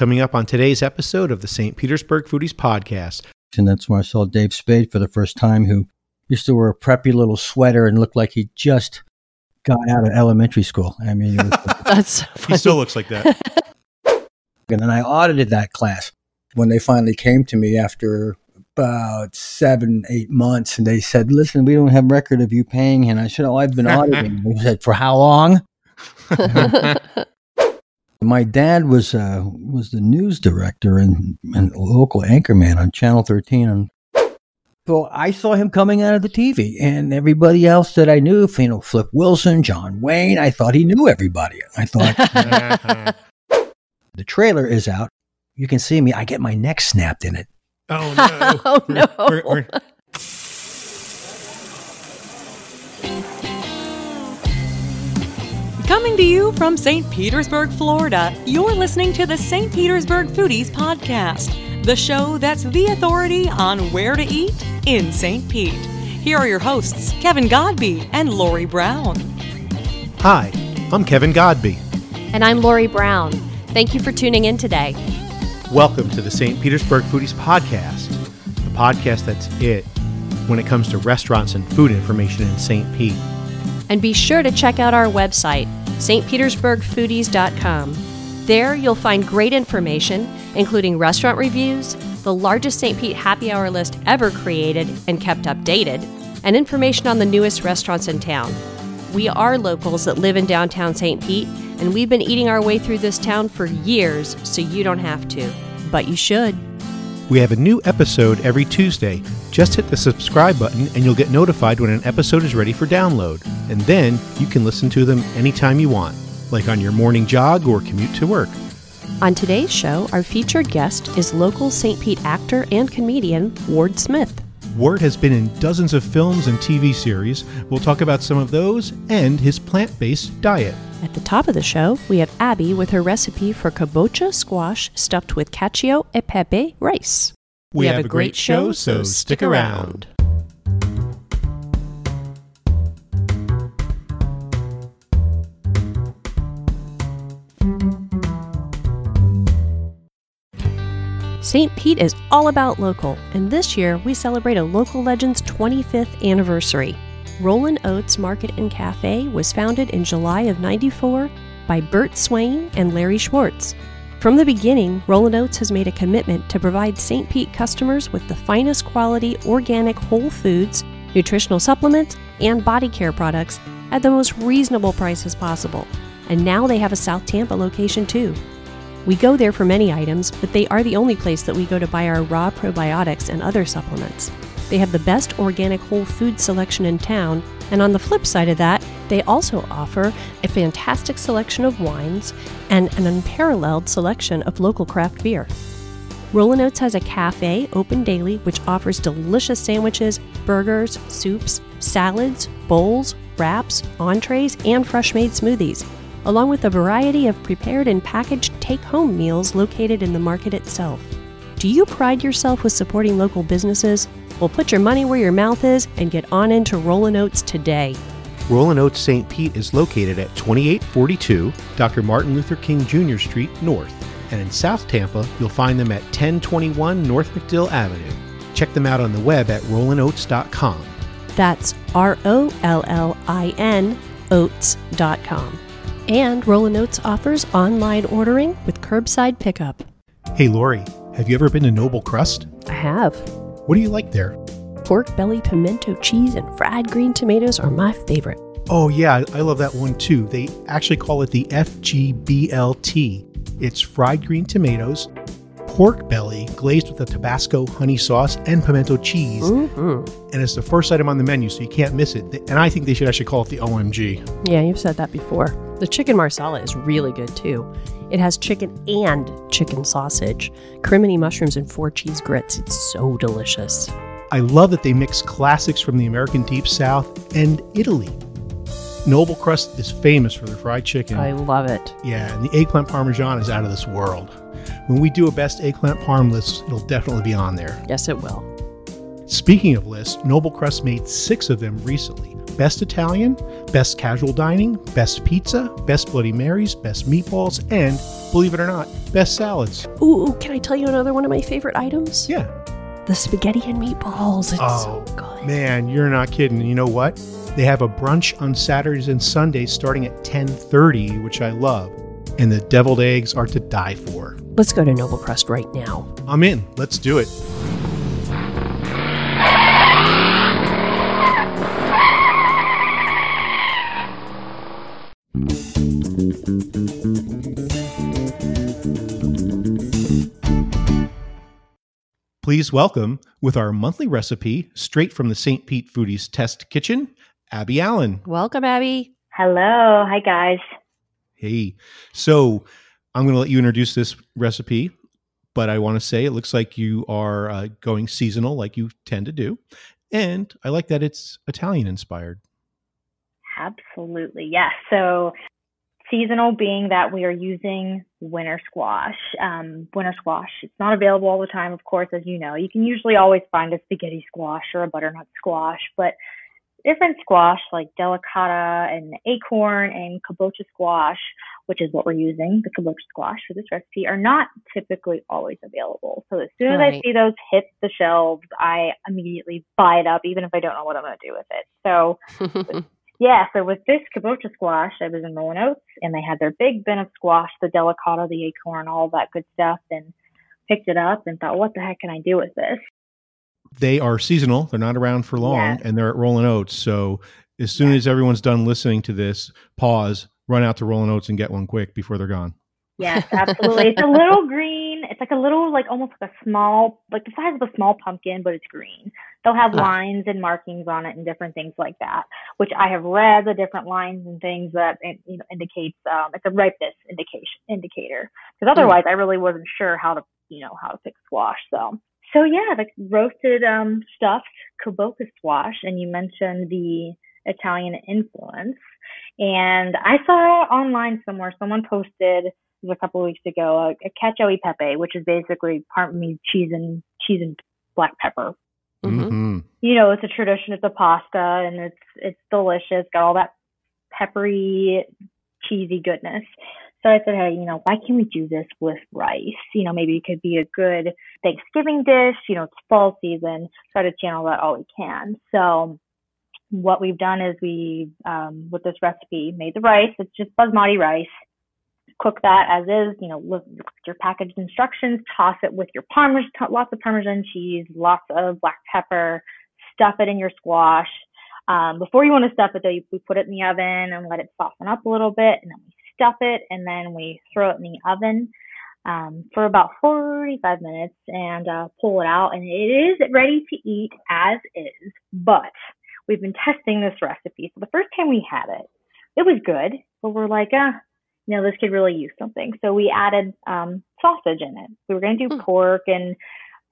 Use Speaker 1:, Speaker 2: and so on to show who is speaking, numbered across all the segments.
Speaker 1: coming up on today's episode of the St. Petersburg Foodies Podcast.
Speaker 2: And that's when I saw Dave Spade for the first time, who used to wear a preppy little sweater and looked like he just got out of elementary school. I mean, was,
Speaker 3: That's so
Speaker 1: He still looks like that.
Speaker 2: and then I audited that class when they finally came to me after about seven, eight months, and they said, "Listen, we don't have record of you paying." And I said, "Oh, I've been auditing." they said, "For how long?" My dad was uh, was the news director and, and local anchorman on Channel 13. And so I saw him coming out of the TV, and everybody else that I knew, you know, Flip Wilson, John Wayne, I thought he knew everybody. I thought the trailer is out. You can see me. I get my neck snapped in it.
Speaker 1: oh, no.
Speaker 3: Oh, no.
Speaker 4: Coming to you from St. Petersburg, Florida, you're listening to the St. Petersburg Foodies Podcast, the show that's the authority on where to eat in St. Pete. Here are your hosts, Kevin Godby and Lori Brown.
Speaker 1: Hi, I'm Kevin Godby.
Speaker 3: and I'm Lori Brown. Thank you for tuning in today.
Speaker 1: Welcome to the St. Petersburg Foodies Podcast, the podcast that's it when it comes to restaurants and food information in St. Pete.
Speaker 3: And be sure to check out our website, stpetersburgfoodies.com. There you'll find great information, including restaurant reviews, the largest St. Pete happy hour list ever created and kept updated, and information on the newest restaurants in town. We are locals that live in downtown St. Pete, and we've been eating our way through this town for years, so you don't have to. But you should.
Speaker 1: We have a new episode every Tuesday. Just hit the subscribe button and you'll get notified when an episode is ready for download. And then you can listen to them anytime you want, like on your morning jog or commute to work.
Speaker 3: On today's show, our featured guest is local St. Pete actor and comedian Ward Smith.
Speaker 1: Ward has been in dozens of films and TV series. We'll talk about some of those and his plant based diet.
Speaker 3: At the top of the show, we have Abby with her recipe for kabocha squash stuffed with cacio e pepe rice.
Speaker 1: We, have, a great show, so stick around.
Speaker 3: St. Pete is all about local, and this year we celebrate a local legend's 25th anniversary. Rollin' Oats Market and Cafe was founded in July of 94 by Bert Swain and Larry Schwartz. From the beginning, Rollin' Oats has made a commitment to provide St. Pete customers with the finest quality organic whole foods, nutritional supplements, and body care products at the most reasonable prices possible. And now they have a South Tampa location too. We go there for many items, but they are the only place that we go to buy our raw probiotics and other supplements. They have the best organic whole food selection in town, and on the flip side of that, they also offer a fantastic selection of wines and an unparalleled selection of local craft beer. Rollin' Oats has a cafe open daily which offers delicious sandwiches, burgers, soups, salads, bowls, wraps, entrees, and fresh made smoothies, along with a variety of prepared and packaged take home meals located in the market itself. Do you pride yourself with supporting local businesses? Well, put your money where your mouth is and get on into Rollin' Oats today.
Speaker 1: Rollin' Oats St. Pete is located at 2842 Dr. Martin Luther King Jr. Street North. And in South Tampa, you'll find them at 1021 North MacDill Avenue. Check them out on the web at rollinoats.com.
Speaker 3: That's R O L L I N oats.com. And Rollin' Oats offers online ordering with curbside pickup.
Speaker 1: Hey Lori, have you ever been to Noble Crust?
Speaker 3: I have.
Speaker 1: What do you like there?
Speaker 3: Pork belly, pimento cheese, and fried green tomatoes are my favorite.
Speaker 1: Oh, yeah, I love that one too. They actually call it the FGBLT. It's fried green tomatoes, pork belly glazed with a Tabasco honey sauce and pimento cheese.
Speaker 3: Mm-hmm.
Speaker 1: And it's the first item on the menu, so you can't miss it. And I think they should actually call it the OMG.
Speaker 3: Yeah, you've said that before. The chicken marsala is really good too. It has chicken and chicken sausage, crimini mushrooms, and four cheese grits. It's so delicious.
Speaker 1: I love that they mix classics from the American Deep South and Italy. Noble Crust is famous for their fried chicken.
Speaker 3: I love it.
Speaker 1: yeah, and the eggplant parmesan is out of this world. When we do a best eggplant parm list, it'll definitely be on there.
Speaker 3: Yes, it will.
Speaker 1: Speaking of lists, Noble Crust made six of them recently Best Italian, Best Casual Dining, Best Pizza, Best Bloody Marys, Best Meatballs, and believe it or not, best salads.
Speaker 3: Ooh, ooh, can I tell you another one of my favorite items?
Speaker 1: Yeah.
Speaker 3: The spaghetti and meatballs. It's
Speaker 1: Oh,
Speaker 3: so good.
Speaker 1: Man, you're not kidding. You know what? They have a brunch on Saturdays and Sundays starting at 10:30, which I love. And the deviled eggs are to die for.
Speaker 3: Let's go to Noble Crust right now.
Speaker 1: I'm in. Let's do it. Please welcome, with our monthly recipe straight from the St. Pete Foodies Test Kitchen, Abby Allen.
Speaker 3: Welcome, Abby.
Speaker 5: Hello. Hi, guys.
Speaker 1: Hey, so I'm going to let you introduce this recipe, but I want to say it looks like you are uh, going seasonal like you tend to do. And I like that it's Italian inspired.
Speaker 5: Absolutely. Yes. So, seasonal being that we are using winter squash. Um, winter squash, it's not available all the time, of course, as you know. You can usually always find a spaghetti squash or a butternut squash, but different squash like delicata and acorn and kabocha squash, which is what we're using, the kabocha squash for this recipe, are not typically always available. So as soon as I see those hit the shelves, I immediately buy it up, even if I don't know what I'm going to do with it. So yeah, so with this kabocha squash, I was in Rolling Oats, and they had their big bin of squash, the delicata, the acorn, all that good stuff, and picked it up and thought, what the heck can I do with this?
Speaker 1: They are seasonal, they're not around for long,
Speaker 5: Yes.
Speaker 1: and they're at Rolling Oats. So as soon as everyone's done listening to this, pause, run out to Rolling Oats and get one quick before they're gone.
Speaker 5: Yes, absolutely. it's a little green. It's like a little, like almost like a small, like the size of a small pumpkin, but it's green. They'll have
Speaker 3: Ah.
Speaker 5: lines and markings on it and different things like that, which I have read the different lines and things that it, you know indicates um, it's a ripeness indication indicator. Because otherwise, I really wasn't sure how to you know how to pick squash. So so yeah, the roasted um, stuffed kabocha squash, and you mentioned the Italian influence. And I saw online somewhere someone posted was a couple of weeks ago a, a cacio e pepe, which is basically parmesan cheese and cheese and black pepper.
Speaker 3: Mhm.
Speaker 1: Mhm.
Speaker 5: You know, it's a tradition. It's a pasta, and it's it's delicious. Got all that peppery, cheesy goodness. So I said, hey, you know, why can't we do this with rice? You know, maybe it could be a good Thanksgiving dish. You know, it's fall season. Try to channel that all we can. So what we've done is we, um, with this recipe, made the rice. It's just basmati rice. Cook that as is. You know, look your packaged instructions. Toss it with your parmesan, lots of parmesan cheese, lots of black pepper. Stuff it in your squash. Um, before you want to stuff it, though, you, we put it in the oven and let it soften up a little bit, and then we stuff it, and then we throw it in the oven um, for about 45 minutes and uh, pull it out, and it is ready to eat as is. But we've been testing this recipe. So the first time we had it, it was good, but we're like, ah, you know, this could really use something. So we added um, sausage in it. We were going to do
Speaker 3: Hmm.
Speaker 5: pork, and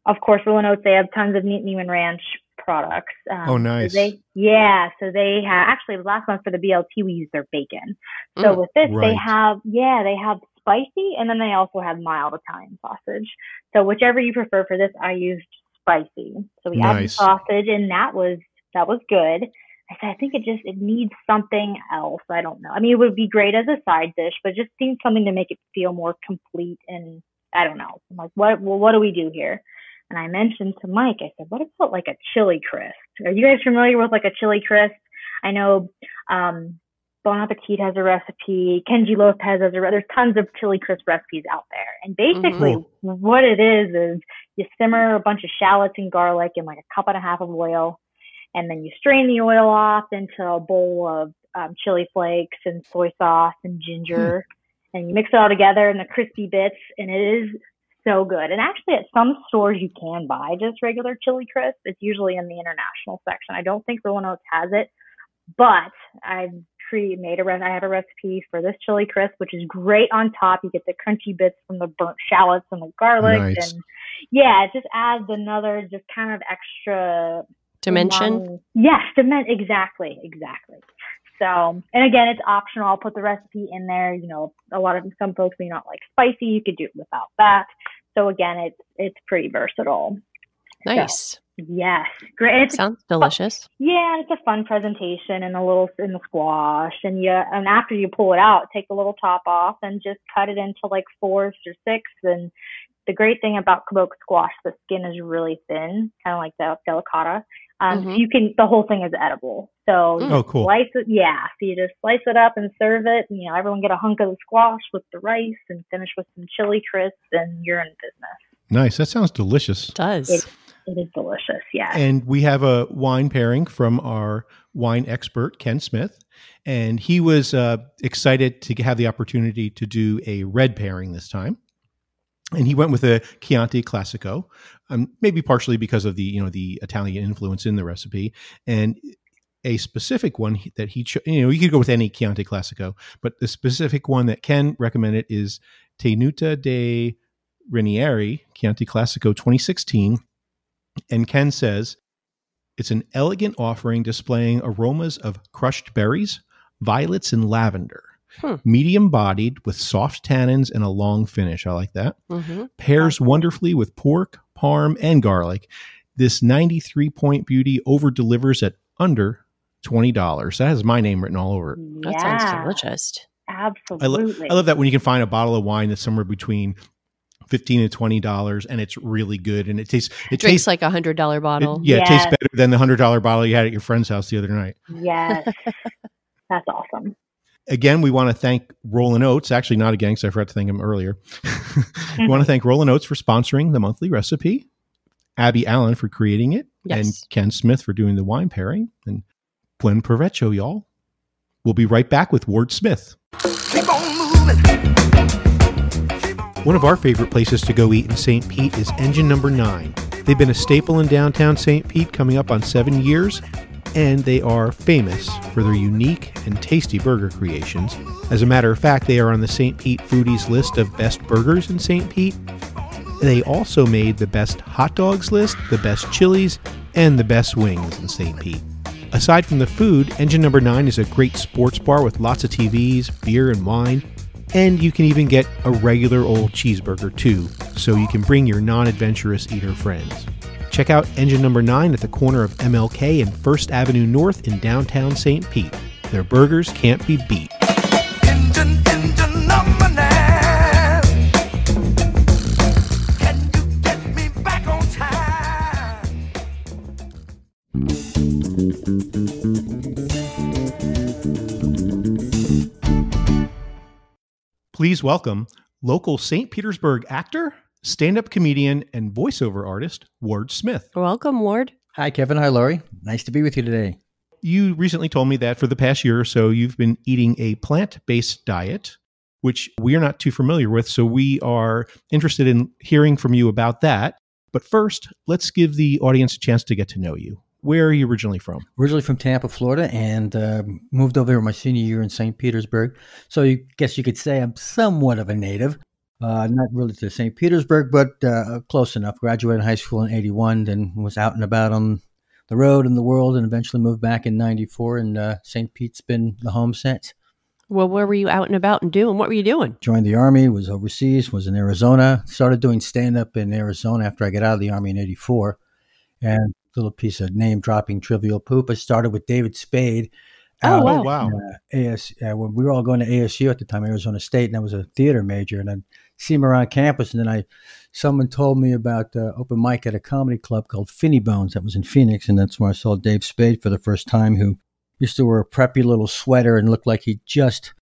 Speaker 5: of course, Rolling Oats, they have tons of Neat Niman Ranch products. Um,
Speaker 1: Oh,
Speaker 5: so
Speaker 1: nice.
Speaker 5: they, yeah, so they have actually last month for the BLT we used their bacon. So
Speaker 3: Mm,
Speaker 5: with this,
Speaker 1: right.
Speaker 5: they have yeah, they have spicy, and then they also have mild Italian sausage. So whichever you prefer for this, I used spicy. So we added sausage, and that was that was good. I said I think it just it needs something else. I don't know. I mean, it would be great as a side dish, but just needs something to make it feel more complete. And I don't know. I'm like, what? Well, what do we do here? And I mentioned to Mike, I said, what about like a chili crisp? Are you guys familiar with like a chili crisp? I know um, Bon Appetit has a recipe. Kenji Lopez has a. re- There's tons of chili crisp recipes out there. And basically,
Speaker 1: Mhm.
Speaker 5: what it is is you simmer a bunch of shallots and garlic in like a cup and a half of oil, and then you strain the oil off into a bowl of um, chili flakes and soy sauce and ginger, and you mix it all together in the crispy bits, and it is so good. And actually, at some stores you can buy just regular chili crisp. It's usually in the international section. I don't think Oats has it, but I've pre made a re- I have a recipe for this chili crisp, which is great on top. You get the crunchy bits from the burnt shallots and the garlic,
Speaker 1: Nice.
Speaker 5: and yeah, it just adds another just kind of extra
Speaker 3: Dimension.
Speaker 5: umami. Yes, dimen- exactly, exactly. So, and again, it's optional. I'll put the recipe in there. You know, a lot of some folks may not like spicy. You could do it without that. So again, it's it's pretty versatile.
Speaker 3: Nice.
Speaker 5: Yes, great. It's
Speaker 3: Sounds delicious.
Speaker 5: yeah, it's a fun presentation and a little in the squash, and you and after you pull it out, take the little top off and just cut it into like fours or sixths. And the great thing about kabok squash, the skin is really thin, kind of like the delicata. Um, so
Speaker 3: Mhm.
Speaker 5: you can the whole thing is edible. So
Speaker 1: Oh, cool.
Speaker 5: slice it, yeah. So you just slice it up and serve it, and you know everyone get a hunk of the squash with the rice, and finish with some chili crisps, and you're in business.
Speaker 1: Nice. That sounds delicious.
Speaker 3: It Does.
Speaker 5: It- It is delicious, yeah.
Speaker 1: And we have a wine pairing from our wine expert, Ken Smith. And he was uh, excited to have the opportunity to do a red pairing this time. And he went with a Chianti Classico, um, maybe partially because of the you know the Italian influence in the recipe, and a specific one that he cho- you know you could go with any Chianti Classico, but the specific one that Ken recommended is Tenuta di Renieri Chianti Classico 2016. And Ken says it's an elegant offering displaying aromas of crushed berries, violets, and lavender.
Speaker 3: Hmm.
Speaker 1: Medium bodied with soft tannins and a long finish. I like that.
Speaker 3: hmm
Speaker 1: Pairs wonderfully with pork, parm, and garlic. This 93 point beauty over delivers at under $20. That has my name written all over it.
Speaker 3: That sounds delicious.
Speaker 1: I, lo-
Speaker 5: Absolutely.
Speaker 1: I love that when you can find a bottle of wine that's somewhere between 15 and $20 and it's really good and it tastes, it
Speaker 3: Drinks
Speaker 1: tastes
Speaker 3: like a hundred dollar
Speaker 1: It-
Speaker 3: bottle.
Speaker 1: yeah, it tastes better than the hundred dollar bottle you had at your friend's house the other night.
Speaker 5: Yes. That's awesome.
Speaker 1: Again, we want to thank Rollin' Oats. Actually, not again, because I forgot to thank him earlier. we want to mm-hmm. thank Rollin' Oats for sponsoring the monthly recipe, Abby Allen for creating it, and Ken Smith for doing the wine pairing. And buen provecho, y'all. We'll be right back with Ward Smith.
Speaker 6: Keep on moving.
Speaker 1: One of our favorite places to go eat in St. Pete is Engine Number 9. They've been a staple in downtown St. Pete coming up on seven years, and they are famous for their unique and tasty burger creations. As a matter of fact, they are on the St. Pete Foodies list of best burgers in St. Pete. They also made the best hot dogs list, the best chilies, and the best wings in St. Pete. Aside from the food, Engine Number 9 is a great sports bar with lots of TVs, beer, and wine. And you can even get a regular old cheeseburger too, so you can bring your non adventurous eater friends. Check out Engine Number 9 at the corner of MLK and First Avenue North in downtown St. Pete. Their burgers can't be beat.
Speaker 6: Engine, engine number nine. Can you get me back on time?
Speaker 1: Please welcome local St. Petersburg actor, stand up comedian, and voiceover artist, Ward Smith.
Speaker 3: Welcome, Ward.
Speaker 2: Hi, Kevin. Hi, Lori. Nice to be with you today.
Speaker 1: You recently told me that for the past year or so, you've been eating a plant based diet, which we are not too familiar with. So we are interested in hearing from you about that. But first, let's give the audience a chance to get to know you. Where are you originally from?
Speaker 2: Originally from Tampa, Florida, and uh, moved over here my senior year in St. Petersburg. So you guess you could say I'm somewhat of a native. Uh, not really to St. Petersburg, but uh, close enough. Graduated high school in '81, then was out and about on the road and the world, and eventually moved back in '94. And uh, St. Pete's been the home since.
Speaker 3: Well, where were you out and about and doing? What were you doing?
Speaker 2: Joined the army, was overseas, was in Arizona. Started doing stand up in Arizona after I got out of the army in '84. And a little piece of name dropping trivial poop. I started with David Spade.
Speaker 3: Oh,
Speaker 2: out
Speaker 3: wow.
Speaker 1: Wow.
Speaker 2: uh, AS, uh, when we were all going to ASU at the time, Arizona State, and I was a theater major, and I'd see him around campus, and then I, someone told me about uh, open mic at a comedy club called Finny Bones that was in Phoenix, and that's where I saw Dave Spade for the first time, who used to wear a preppy little sweater and looked like he just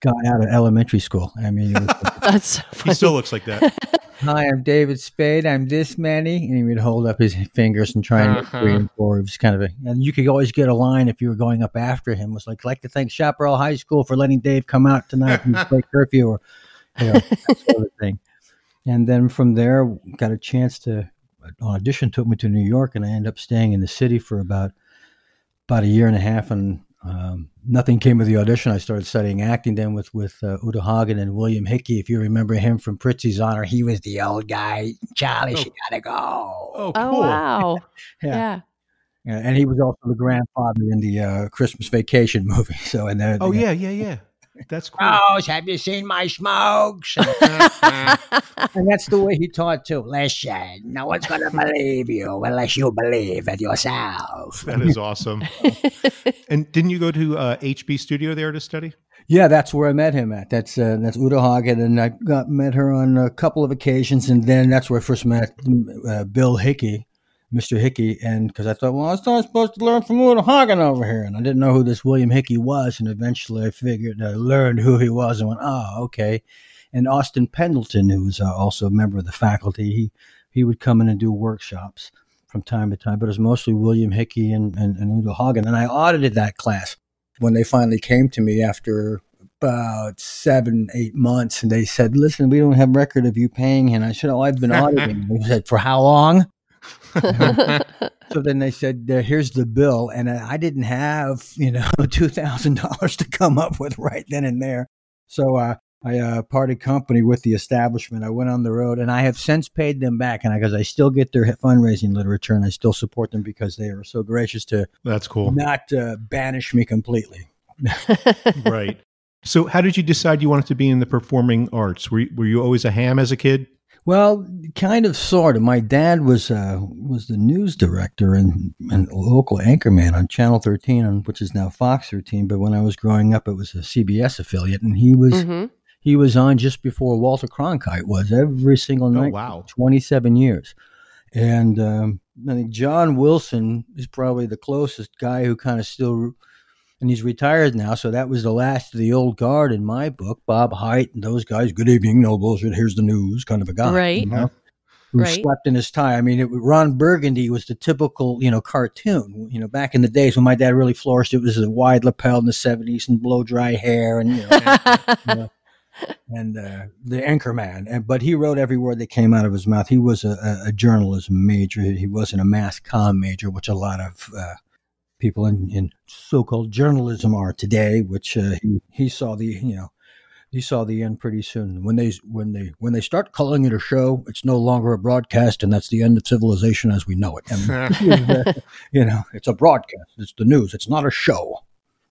Speaker 2: got out of elementary school. I mean, it was,
Speaker 3: That's
Speaker 1: He still looks like that.
Speaker 2: hi, I'm David Spade. I'm this many, and he would hold up his fingers and try and
Speaker 1: Uh-huh.
Speaker 2: three and four. It was kind of a, and you could always get a line if you were going up after him. It was like, "I'd like to thank Chaparral High School for letting Dave come out tonight and play curfew, or you know, sort of thing. And then from there, got a chance to an audition took me to New York, and I ended up staying in the city for about about a year and a half, and um, nothing came of the audition. I started studying acting then with with uh, Uta Hagen and William Hickey. If you remember him from Prizzi's Honor, he was the old guy. Charlie,
Speaker 1: Oh.
Speaker 2: she gotta go.
Speaker 1: Oh,
Speaker 3: Oh
Speaker 1: cool.
Speaker 3: wow!
Speaker 2: Yeah.
Speaker 3: yeah.
Speaker 2: Yeah, and he was also the grandfather in the uh, Christmas Vacation movie. So, and the,
Speaker 1: Oh,
Speaker 2: the-
Speaker 1: yeah, yeah, yeah. That's cool.
Speaker 2: Rose, have you seen my smokes? and that's the way he taught too. Listen, no one's gonna believe you unless you believe it yourself.
Speaker 1: That is awesome. and didn't you go to uh, HB Studio there to study?
Speaker 2: Yeah, that's where I met him at. That's uh, that's Uta Hagen, and I got met her on a couple of occasions, and then that's where I first met uh, Bill Hickey, Mr. Hickey, and because I thought, well, I thought I was supposed to learn from Uta Hagen over here, and I didn't know who this William Hickey was, and eventually I figured I learned who he was, and went, oh, okay. And Austin Pendleton, who's uh, also a member of the faculty, he he would come in and do workshops from time to time, but it was mostly William Hickey and, and, and Hagen, and I audited that class when they finally came to me after about seven, eight months, and they said, "Listen, we don't have record of you paying." And I said, "Oh, I've been auditing." they said, "For how long?" so then they said, "Here's the bill," and uh, I didn't have you know two thousand dollars to come up with right then and there. So uh, I uh, parted company with the establishment. I went on the road, and I have since paid them back. And because I, I still get their fundraising literature, and I still support them because they are so gracious to
Speaker 1: That's cool.
Speaker 2: not uh, banish me completely.
Speaker 1: right. So, how did you decide you wanted to be in the performing arts? Were you, were you always a ham as a kid?
Speaker 2: Well, kind of, sort of. My dad was uh, was the news director and, and local anchorman on Channel 13, which is now Fox 13. But when I was growing up, it was a CBS affiliate, and he was
Speaker 3: Mhm.
Speaker 2: he was on just before Walter Cronkite was every single night. for
Speaker 1: wow.
Speaker 2: 27 years. And um, I think John Wilson is probably the closest guy who kind of still, and he's retired now. So that was the last of the old guard in my book. Bob Hite and those guys. Good evening, no bullshit. Here's the news, kind of a guy,
Speaker 3: Right.
Speaker 2: You know, who
Speaker 3: Right.
Speaker 2: slept in his tie. I mean, it, Ron Burgundy was the typical, you know, cartoon. You know, back in the days when my dad really flourished, it was a wide lapel in the '70s and blow dry hair, and you know, and uh, the anchorman. And but he wrote every word that came out of his mouth. He was a, a, a journalism major. He wasn't a mass comm major, which a lot of uh, people in, in so-called journalism are today. Which uh, he, he saw the you know he saw the end pretty soon. When they when they when they start calling it a show, it's no longer a broadcast, and that's the end of civilization as we know it. And you know, it's a broadcast. It's the news. It's not a show.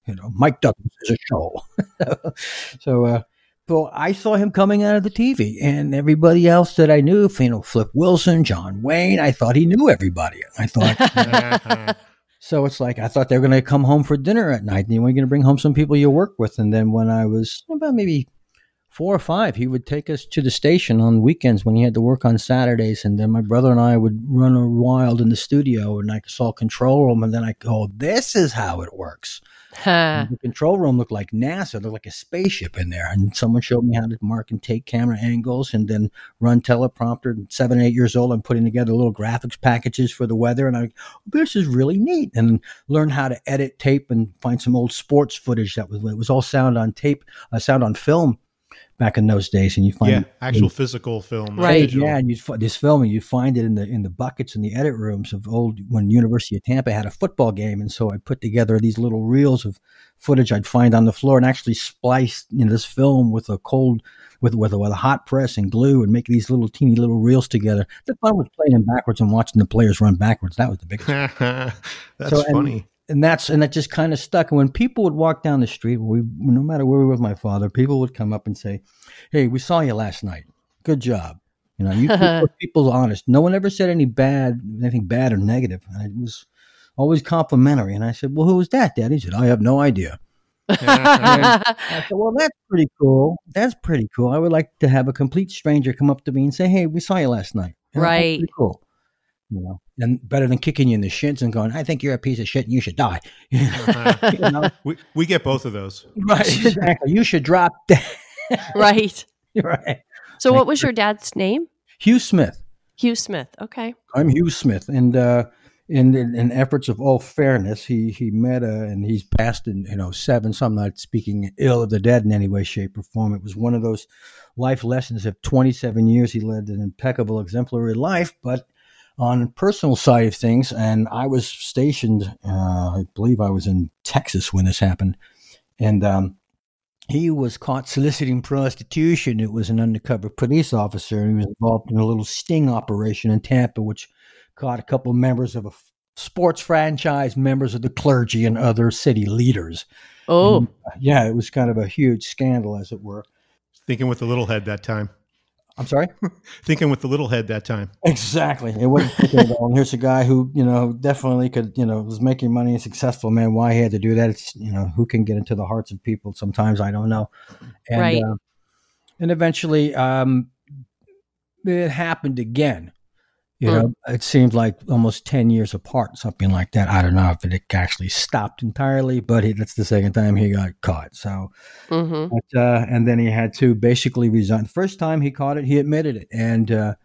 Speaker 2: You know, Mike Douglas is a show. so, uh, well, I saw him coming out of the TV, and everybody else that I knew, you know, Flip Wilson, John Wayne. I thought he knew everybody. I thought so. It's like I thought they were going to come home for dinner at night, and you were going to bring home some people you work with. And then when I was about maybe four or five, he would take us to the station on weekends when he had to work on Saturdays, and then my brother and I would run wild in the studio, and I saw control room, and then I go, "This is how it works."
Speaker 3: Huh.
Speaker 2: The control room looked like NASA, looked like a spaceship in there. And someone showed me how to mark and take camera angles and then run teleprompter. And seven, eight years old, I'm putting together little graphics packages for the weather. And I, this is really neat. And learn how to edit tape and find some old sports footage that was, it was all sound on tape, uh, sound on film back in those days. And you find
Speaker 1: yeah, actual physical film.
Speaker 3: Right.
Speaker 1: digital.
Speaker 2: yeah, and you this film, and you find it in the in the buckets in the edit rooms of old when University of Tampa had a football game, and so I put together these little reels of footage I'd find on the floor, and actually spliced you know, this film with a cold with with a, with a hot press and glue, and make these little teeny little reels together. The fun was playing them backwards and watching the players run backwards. That was the biggest.
Speaker 1: That's
Speaker 2: So,
Speaker 1: funny.
Speaker 2: and that's and that just kind of stuck. And when people would walk down the street, we no matter where we were with my father, people would come up and say, "Hey, we saw you last night. Good job." You know, you keep people honest. No one ever said any bad, anything bad or negative. And it was always complimentary. And I said, "Well, who was that, Dad?" He said, "I have no idea." I said, "Well, that's pretty cool. That's pretty cool. I would like to have a complete stranger come up to me and say, "Hey, we saw you last night." That's
Speaker 3: Right.
Speaker 2: cool. You know, and better than kicking you in the shins and going, "I think you're a piece of shit and you should die." you know,
Speaker 1: we, we get both of those.
Speaker 2: right? Exactly. You should drop that.
Speaker 3: right.
Speaker 2: right.
Speaker 3: So, what was your dad's name?
Speaker 2: Hugh Smith.
Speaker 3: Hugh Smith. Okay.
Speaker 2: I'm Hugh Smith, and uh, in, in in efforts of all fairness, he he met uh, and he's passed in you know seven. So I'm not speaking ill of the dead in any way, shape, or form. It was one of those life lessons of 27 years. He led an impeccable, exemplary life, but on personal side of things, and I was stationed. Uh, I believe I was in Texas when this happened, and um, he was caught soliciting prostitution. It was an undercover police officer, and he was involved in a little sting operation in Tampa, which caught a couple members of a f- sports franchise, members of the clergy, and other city leaders.
Speaker 3: Oh,
Speaker 2: Yeah, it was kind of a huge scandal, as it were.
Speaker 1: Thinking with the little head that time.
Speaker 2: I'm sorry.
Speaker 1: Thinking with the little head that time.
Speaker 2: Exactly. It wasn't thinking about, and here's a guy who, you know, definitely could, you know, was making money and successful, man. Why he had to do that, it's, you know, who can get into the hearts of people sometimes, I don't know. And,
Speaker 3: Right.
Speaker 2: uh, and eventually, um, it happened again. You
Speaker 3: Hmm.
Speaker 2: know, it seemed like almost 10 years apart, something like that. I don't know if it actually stopped entirely, but he, that's the second time he got caught. So,
Speaker 3: hmm
Speaker 2: but, uh, and then he had to basically resign. The first time he caught it, he admitted it, and uh,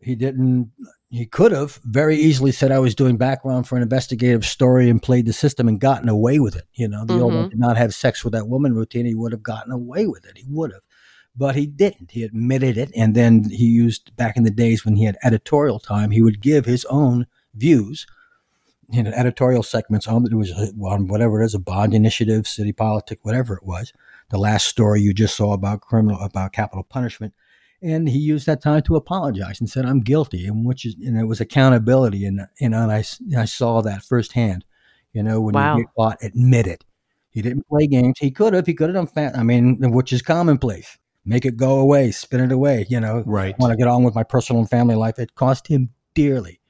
Speaker 2: he didn't. He could have very easily said, "I was doing background for an investigative story and played the system and gotten away with it." You know, the old
Speaker 3: Mhm.
Speaker 2: one did not have sex with that woman routine. He would have gotten away with it. He would have, but he didn't. He admitted it, and then he used back in the days when he had editorial time. He would give his own views in editorial segments on it was on whatever it is, a bond initiative, city politics, whatever it was. The last story you just saw about criminal about capital punishment, and he used that time to apologize and said, "I'm guilty," and which is and it was accountability, and and I I saw that firsthand. You know, when
Speaker 3: Wow.
Speaker 2: you get caught, admit it. He didn't play games. He could have. He could have done fat. I mean, which is commonplace. Make it go away. Spin it away. You know,
Speaker 1: Right.
Speaker 2: want to get on with my personal and family life. It cost him dearly.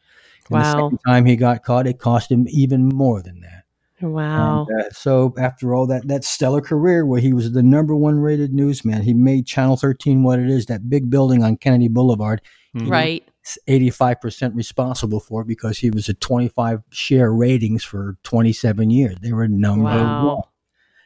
Speaker 2: And the
Speaker 3: Wow.
Speaker 2: second time he got caught, it cost him even more than that.
Speaker 3: Wow.
Speaker 2: And, uh, so after all that, that stellar career where he was the number one rated newsman, he made Channel 13 what it is, that big building on Kennedy Boulevard.
Speaker 1: Mhm.
Speaker 3: Right.
Speaker 2: 85% responsible for because he was at 25 share ratings for 27 years. They were number
Speaker 3: Wow.
Speaker 2: one.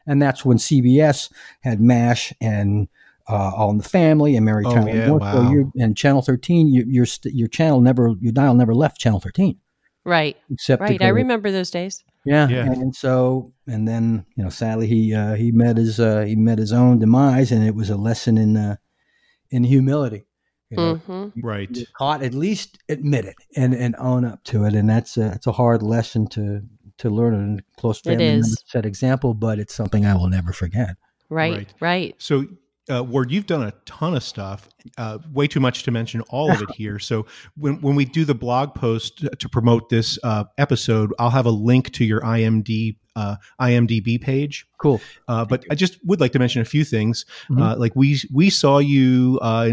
Speaker 2: And that's when CBS had MASH and uh, All in the Family and Mary
Speaker 1: Oh,
Speaker 2: Tyler
Speaker 1: yeah,
Speaker 2: Moore.
Speaker 1: wow.
Speaker 2: So you and Channel 13, you, your st- your channel never, your dial never left Channel 13.
Speaker 3: Right.
Speaker 2: Except
Speaker 3: Right. I remember those days.
Speaker 2: yeah,
Speaker 1: Yeah.
Speaker 2: and so and then you know, sadly he uh, he met his uh, he met his own demise, and it was a lesson in uh, in humility. You know,
Speaker 3: hmm
Speaker 2: You-
Speaker 1: Right.
Speaker 2: you're caught, at least admit it and and own up to it, and that's a it's a hard lesson to to learn. And a close
Speaker 3: It
Speaker 2: family member
Speaker 3: is.
Speaker 2: set example, but it's something I will never forget.
Speaker 3: Right.
Speaker 1: Right.
Speaker 3: Right.
Speaker 1: So, uh, Ward, you've done a ton of stuff. Uh, way too much to mention all of it here. So, when when we do the blog post to promote this uh, episode, I'll have a link to your IMD uh, IMDb page.
Speaker 2: Cool.
Speaker 1: Uh, but I just would like to mention a few things.
Speaker 2: Mhm.
Speaker 1: Uh, like we we saw you uh,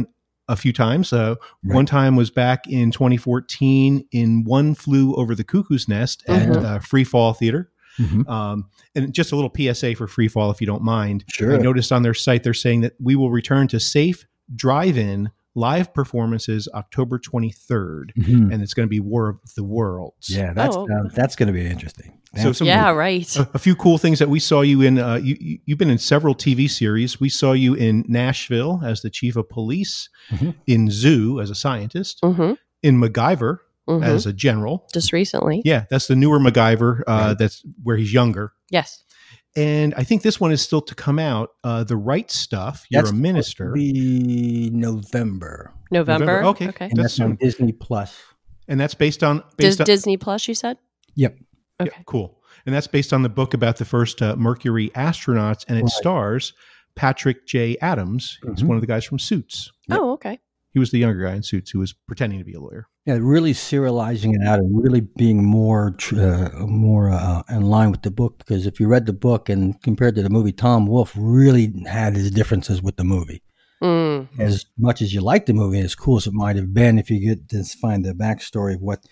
Speaker 1: a few times. Uh,
Speaker 2: Right.
Speaker 1: One time was back in 2014 in One Flew Over the Cuckoo's Nest at
Speaker 3: Mhm.
Speaker 1: uh, Free Fall Theater.
Speaker 2: Mhm.
Speaker 1: Um, and just a little PSA for Free Fall, if you don't mind.
Speaker 2: Sure.
Speaker 1: I noticed on their site they're saying that we will return to safe drive-in live performances October 23rd,
Speaker 2: Mhm.
Speaker 1: and it's going to be War of the Worlds.
Speaker 2: Yeah, that's
Speaker 3: Oh.
Speaker 2: uh, that's going to be interesting.
Speaker 1: So some
Speaker 3: Yeah. Right.
Speaker 1: a, a few cool things that we saw you in. Uh, you, you- you've been in several TV series. We saw you in Nashville as the chief of police,
Speaker 2: Mhm.
Speaker 1: in Zoo as a scientist,
Speaker 3: hmm
Speaker 1: in MacGyver
Speaker 3: hmm
Speaker 1: as a general.
Speaker 3: Just recently.
Speaker 1: Yeah, that's the newer MacGyver. Uh,
Speaker 2: Right.
Speaker 1: That's where he's younger.
Speaker 3: Yes.
Speaker 1: And I think this one is still to come out. Uh, the right stuff. You're
Speaker 2: That's
Speaker 1: a minister,
Speaker 2: Be November,
Speaker 3: November.
Speaker 1: Okay.
Speaker 3: Okay.
Speaker 2: and
Speaker 1: That's
Speaker 2: that's on. Disney Plus.
Speaker 1: and that's based on
Speaker 3: Dis-
Speaker 1: based on
Speaker 3: Disney Plus. You said.
Speaker 2: Yep.
Speaker 1: Yeah,
Speaker 3: Okay.
Speaker 1: cool. And that's based on the book about the first uh, Mercury astronauts, and it
Speaker 2: Right.
Speaker 1: stars Patrick J. Adams. He's
Speaker 2: Mhm.
Speaker 1: one of the guys from Suits.
Speaker 2: Yep.
Speaker 3: Oh. Okay.
Speaker 1: He was the younger guy in Suits who was pretending to be a lawyer.
Speaker 2: Yeah, really serializing it out and really being more uh, more uh, in line with the book. Because if you read the book and compared to the movie, Tom Wolfe really had his differences with the movie.
Speaker 3: Mm.
Speaker 2: As much as you like the movie, as cool as it might have been, if you get to find the backstory of what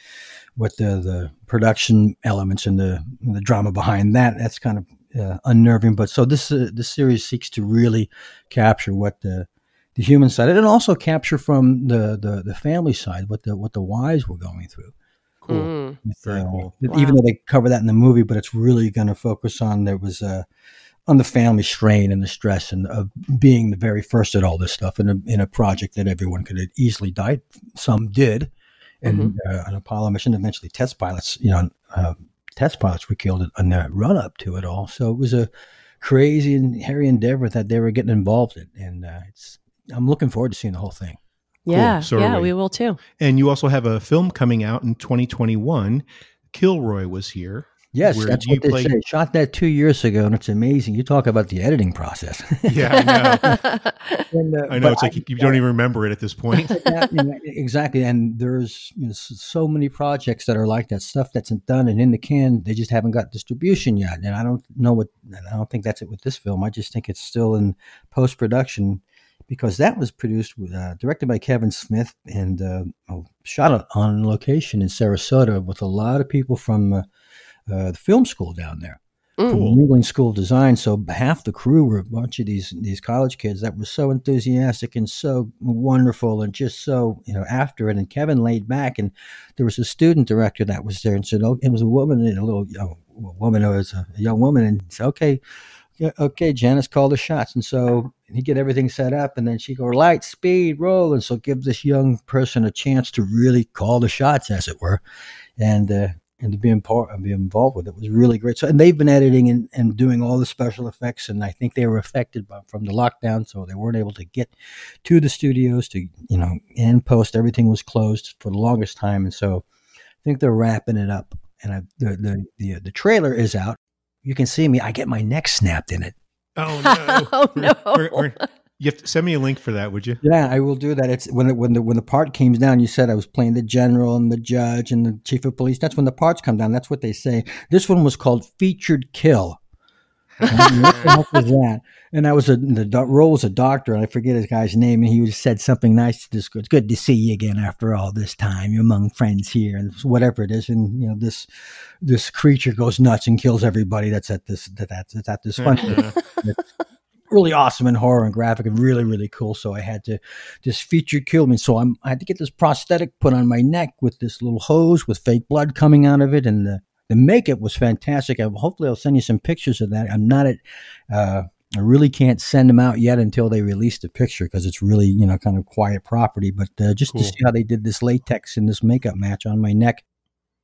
Speaker 2: what the, the production elements and the and the drama behind that, that's kind of uh, unnerving. But so this uh, this series seeks to really capture what the the human side and also capture from the, the, the family side what the what the wives were going through.
Speaker 1: Cool.
Speaker 3: Mm.
Speaker 1: Very cool.
Speaker 2: Even though they cover that in the movie, but it's really going to focus on there was uh, on the family strain and the stress and of being the very first at all this stuff in a in a project that everyone could have easily died. Some did, and
Speaker 3: Mm-hmm.
Speaker 2: uh, an Apollo mission. Eventually, test pilots, you know, uh, test pilots were killed on the run up to it all. So it was a crazy and hairy endeavor that they were getting involved in, and uh, it's. I'm looking forward to seeing the whole thing.
Speaker 3: Yeah.
Speaker 1: So
Speaker 3: yeah.
Speaker 1: we.
Speaker 3: We will too.
Speaker 1: And you also have a film coming out in 2021. Kilroy was here.
Speaker 2: Yes,
Speaker 1: where
Speaker 2: that's
Speaker 1: you
Speaker 2: what they
Speaker 1: play-
Speaker 2: say. Shot that two years ago, and it's amazing. You talk about the editing process.
Speaker 1: Yeah, I know.
Speaker 2: And, uh,
Speaker 1: I know.
Speaker 2: but
Speaker 1: It's like you don't even remember it at this point.
Speaker 2: Yeah, yeah, exactly. And there's you know, so many projects that are like that stuff that's not done and in the can. They just haven't got distribution yet. And I don't know what. and I don't think that's it with this film. I just think it's still in post production because that was produced uh, directed by Kevin Smith and uh, shot on location in Sarasota with a lot of people from uh, uh, the film school down there from
Speaker 1: Cool.
Speaker 2: New England School of Design. So half the crew were a bunch of these these college kids that were so enthusiastic and so wonderful and just so you know after it. And Kevin laid back, and there was a student director that was there and said, "Oh, it was a woman, and a little you know, woman, it was a young woman," and said, "Okay." Yeah, okay, Janice, call the shots. And so he get everything set up, and then she go light, speed, roll, and so give this young person a chance to really call the shots, as it were, and uh, and to be, impar- be involved with it was really great. So, and they've been editing and, and doing all the special effects, and I think they were affected by, from the lockdown, so they weren't able to get to the studios to you know in post. Everything was closed for the longest time, and so I think they're wrapping it up. And I, the the the the trailer is out. You can see me. I get my neck snapped in it.
Speaker 1: Oh no!
Speaker 3: Oh, no.
Speaker 1: We're- we're- you have to send me a link for that, would you?
Speaker 2: Yeah, I will do that. It's when the, when the when the part came down. You said I was playing the general and the judge and the chief of police. That's when the parts come down. That's what they say. This one was called featured kill. And what the heck was that? And I was a the role was a doctor, and I forget his guy's name, and he said something nice to this. It's good to see you again after all this time. You're among friends here, and whatever it is. And you know this this creature goes nuts and kills everybody that's at this that that's, that's at this function really awesome and horror and graphic and really really cool. So I had to this feature kill me. So I'm I had to get this prosthetic put on my neck with this little hose with fake blood coming out of it, and the the makeup was fantastic. I, hopefully I'll send you some pictures of that. I'm not at. Uh, I really can't send them out yet until they release the picture because it's really you know kind of quiet property. But uh, just
Speaker 1: Cool.
Speaker 2: to see how they did this latex and this makeup match on my neck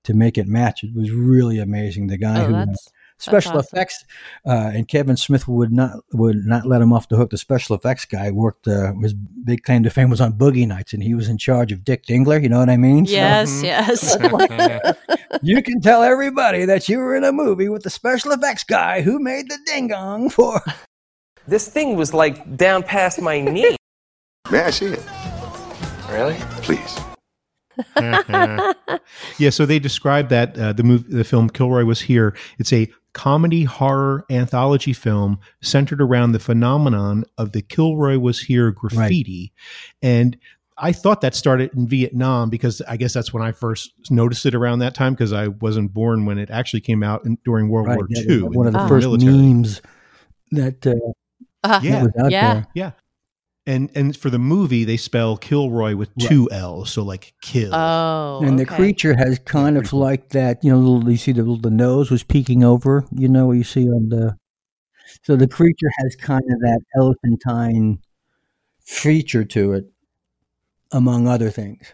Speaker 2: to make it match, it was really amazing. The guy
Speaker 3: Oh,
Speaker 2: who uh,
Speaker 3: that's
Speaker 2: special
Speaker 3: awesome.
Speaker 2: effects uh, and Kevin Smith would not would not let him off the hook. The special effects guy worked uh, his big claim to fame was on Boogie Nights, and he was in charge of Dick Dingler. You know what I mean? So
Speaker 3: yes, yes.
Speaker 2: you can tell everybody that you were in a movie with the special effects guy who made the ding dong for.
Speaker 7: This thing was like down past my knee.
Speaker 8: May I see it?
Speaker 7: Really?
Speaker 8: Please.
Speaker 1: yeah, so they described that uh, the movie, the film Kilroy was here. It's a comedy horror anthology film centered around the phenomenon of the Kilroy was here graffiti, and I thought that started in Vietnam because I guess that's when I first noticed it around that time because I wasn't born when it actually came out in, during World War
Speaker 2: yeah,
Speaker 1: II.
Speaker 2: one of the
Speaker 3: Ah.
Speaker 2: first
Speaker 1: military.
Speaker 2: memes that, uh,
Speaker 3: Uh,
Speaker 1: Yeah.
Speaker 2: was out
Speaker 3: Yeah.
Speaker 2: there.
Speaker 1: Yeah. And and for the movie, they spell Kilroy with
Speaker 2: Right.
Speaker 1: two L's, so like kill.
Speaker 3: Oh,
Speaker 2: and the creature has kind of like that, you know, little, you see the the nose was peeking over, you know, what you see on the. So the creature has kind of that elephantine feature to it, among other things.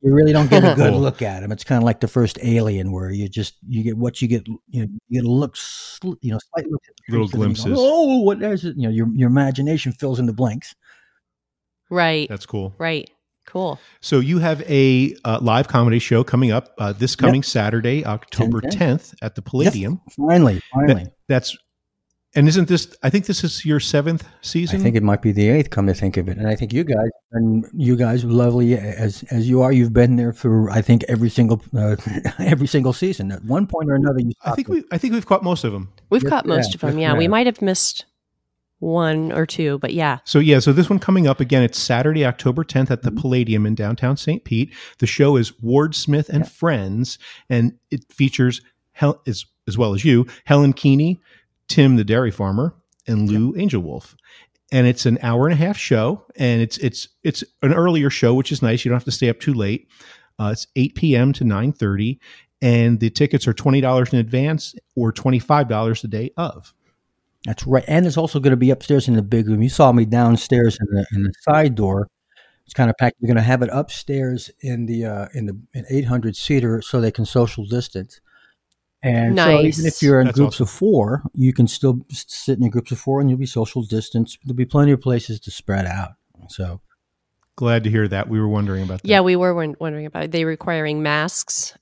Speaker 2: You really don't get a good
Speaker 1: Cool.
Speaker 2: look at them. It's kind of like the first Alien, where you just you get what you get, you know, you get a look, sl- you know, slight look at
Speaker 1: Little
Speaker 2: creature, then you go,
Speaker 1: glimpses.
Speaker 2: oh, what is it? You know, your your imagination fills in the blanks.
Speaker 3: right,
Speaker 1: That's cool.
Speaker 3: right, cool.
Speaker 1: So you have a uh, live comedy show coming up uh, this coming Saturday, October
Speaker 2: 10th.
Speaker 1: 10th at the Palladium.
Speaker 2: Finally, finally.
Speaker 1: That- that's and isn't this? I think this is your seventh season.
Speaker 2: I think it might be the eighth. Come to think of it, and I think you guys and you guys, lovely as as you are, you've been there for I think every single uh, every single season. At one point or another, you.
Speaker 1: I think
Speaker 2: stopped
Speaker 1: we. I think we've caught most of them.
Speaker 3: We've
Speaker 2: Yes,
Speaker 3: caught most
Speaker 2: yeah,
Speaker 3: of them.
Speaker 2: yes,
Speaker 3: Yeah, we might have missed one or two, but yeah.
Speaker 1: So yeah, so this one coming up again. It's Saturday, October 10th at the
Speaker 2: Mm-hmm.
Speaker 1: Palladium in downtown St. Pete. The show is Ward Smith and Friends, and it features Hel- as as well as you, Helen Keeney, Tim the dairy farmer, and Lou Angel Wolf. And it's an hour and a half show, and it's it's it's an earlier show, which is nice. You don't have to stay up too late. Uh, it's 8 p.m. to 9:30, and the tickets are twenty dollars in advance or twenty five dollars the day of.
Speaker 2: That's right, and it's also going to be upstairs in the big room. You saw me downstairs in the in the side door. It's kind of packed. You're going to have it upstairs in the uh, in the in 800 seater, so they can social distance. And so even if you're in
Speaker 1: That's
Speaker 2: groups
Speaker 1: awesome.
Speaker 2: of four, you can still sit in your groups of four, and you'll be social distance. There'll be plenty of places to spread out. So
Speaker 1: Glad to hear that. We were wondering about that.
Speaker 3: Yeah, we were wondering about it. They requiring masks.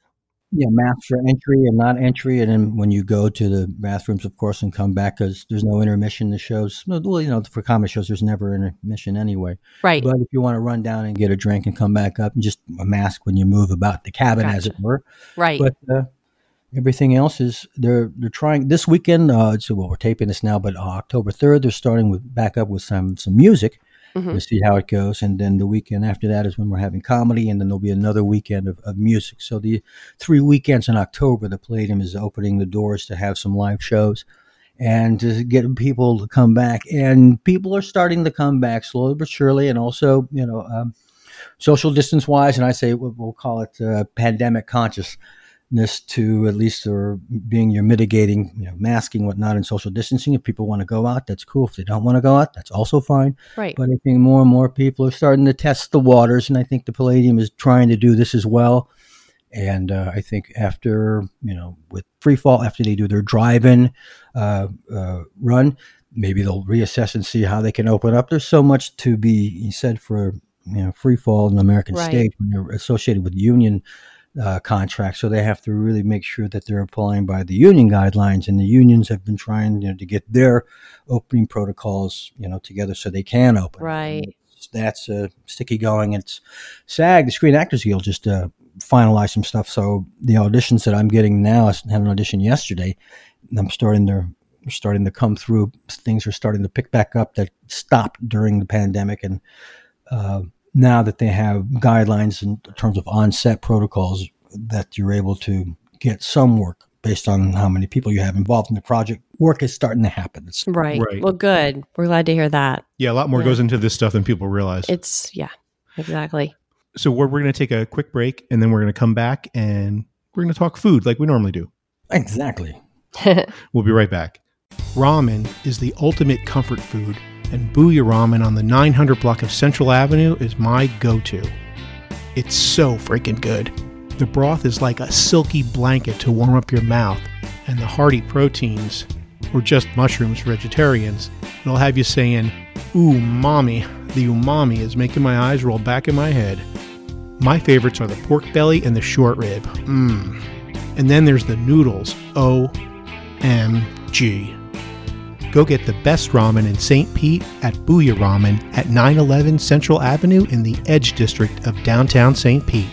Speaker 2: Yeah, masks for entry and not entry, and then when you go to the bathrooms, of course, and come back because there's no intermission. The shows, well, you know, for comedy shows, there's never intermission anyway.
Speaker 3: Right.
Speaker 2: But if you want to run down and get a drink and come back up, just a mask when you move about the cabin, as it were.
Speaker 3: right.
Speaker 2: But uh, everything else is they're they're trying this weekend. Uh, so well, we're taping this now, but uh, October third, they're starting with back up with some some music
Speaker 3: Mhm.
Speaker 2: to see how it goes, and then the weekend after that is when we're having comedy, and then there'll be another weekend of, of music. So the three weekends in October, the Palladium is opening the doors to have some live shows. And to get people to come back, and people are starting to come back slowly but surely, and also, you know, um, social distance wise, and I say we'll, we'll call it uh, pandemic consciousness to at least or being your mitigating, you know, masking, whatnot, and social distancing. If people want to go out, that's cool. If they don't want to go out, that's also fine.
Speaker 3: right.
Speaker 2: But I think more and more people are starting to test the waters, and I think the Palladium is trying to do this as well. And uh, I think after you know, with free fall, after they do their drive-in uh, uh, run, maybe they'll reassess and see how they can open up. There's so much to be said for you know free fall in the American
Speaker 3: Right.
Speaker 2: stage when they're associated with union uh, contracts, so they have to really make sure that they're applying by the union guidelines. And the unions have been trying you know, to get their opening protocols you know together so they can open.
Speaker 3: Right.
Speaker 2: That's uh, sticky going. It's SAG, the Screen Actors Guild, just uh, finalized some stuff. So the auditions that I'm getting now, I had an audition yesterday. And I'm starting to starting to come through. Things are starting to pick back up that stopped during the pandemic, and uh, now that they have guidelines in terms of on-set protocols, that you're able to get some work based on how many people you have involved in the project. Work is starting to happen. It's
Speaker 3: Right.
Speaker 1: Right.
Speaker 3: Well, good. We're glad to hear that.
Speaker 1: Yeah, a lot more
Speaker 3: Yeah.
Speaker 1: goes into this stuff than people realize.
Speaker 3: It's, yeah, exactly.
Speaker 1: so we're, we're going to take a quick break and then we're going to come back and we're going to talk food like we normally do.
Speaker 2: exactly.
Speaker 1: We'll be right back. Ramen is the ultimate comfort food, and Booyah Ramen on the 900 block of Central Avenue is my go to. It's so freaking good. The broth is like a silky blanket to warm up your mouth, and the hearty proteins, or just mushrooms for vegetarians, it'll have you saying, Ooh, mommy. The umami is making my eyes roll back in my head. My favorites are the pork belly and the short rib. Mmm. And then there's the noodles. Oh, OMG. Go get the best ramen in St. Pete at Booyah Ramen at 911 Central Avenue in the Edge District of downtown St. Pete.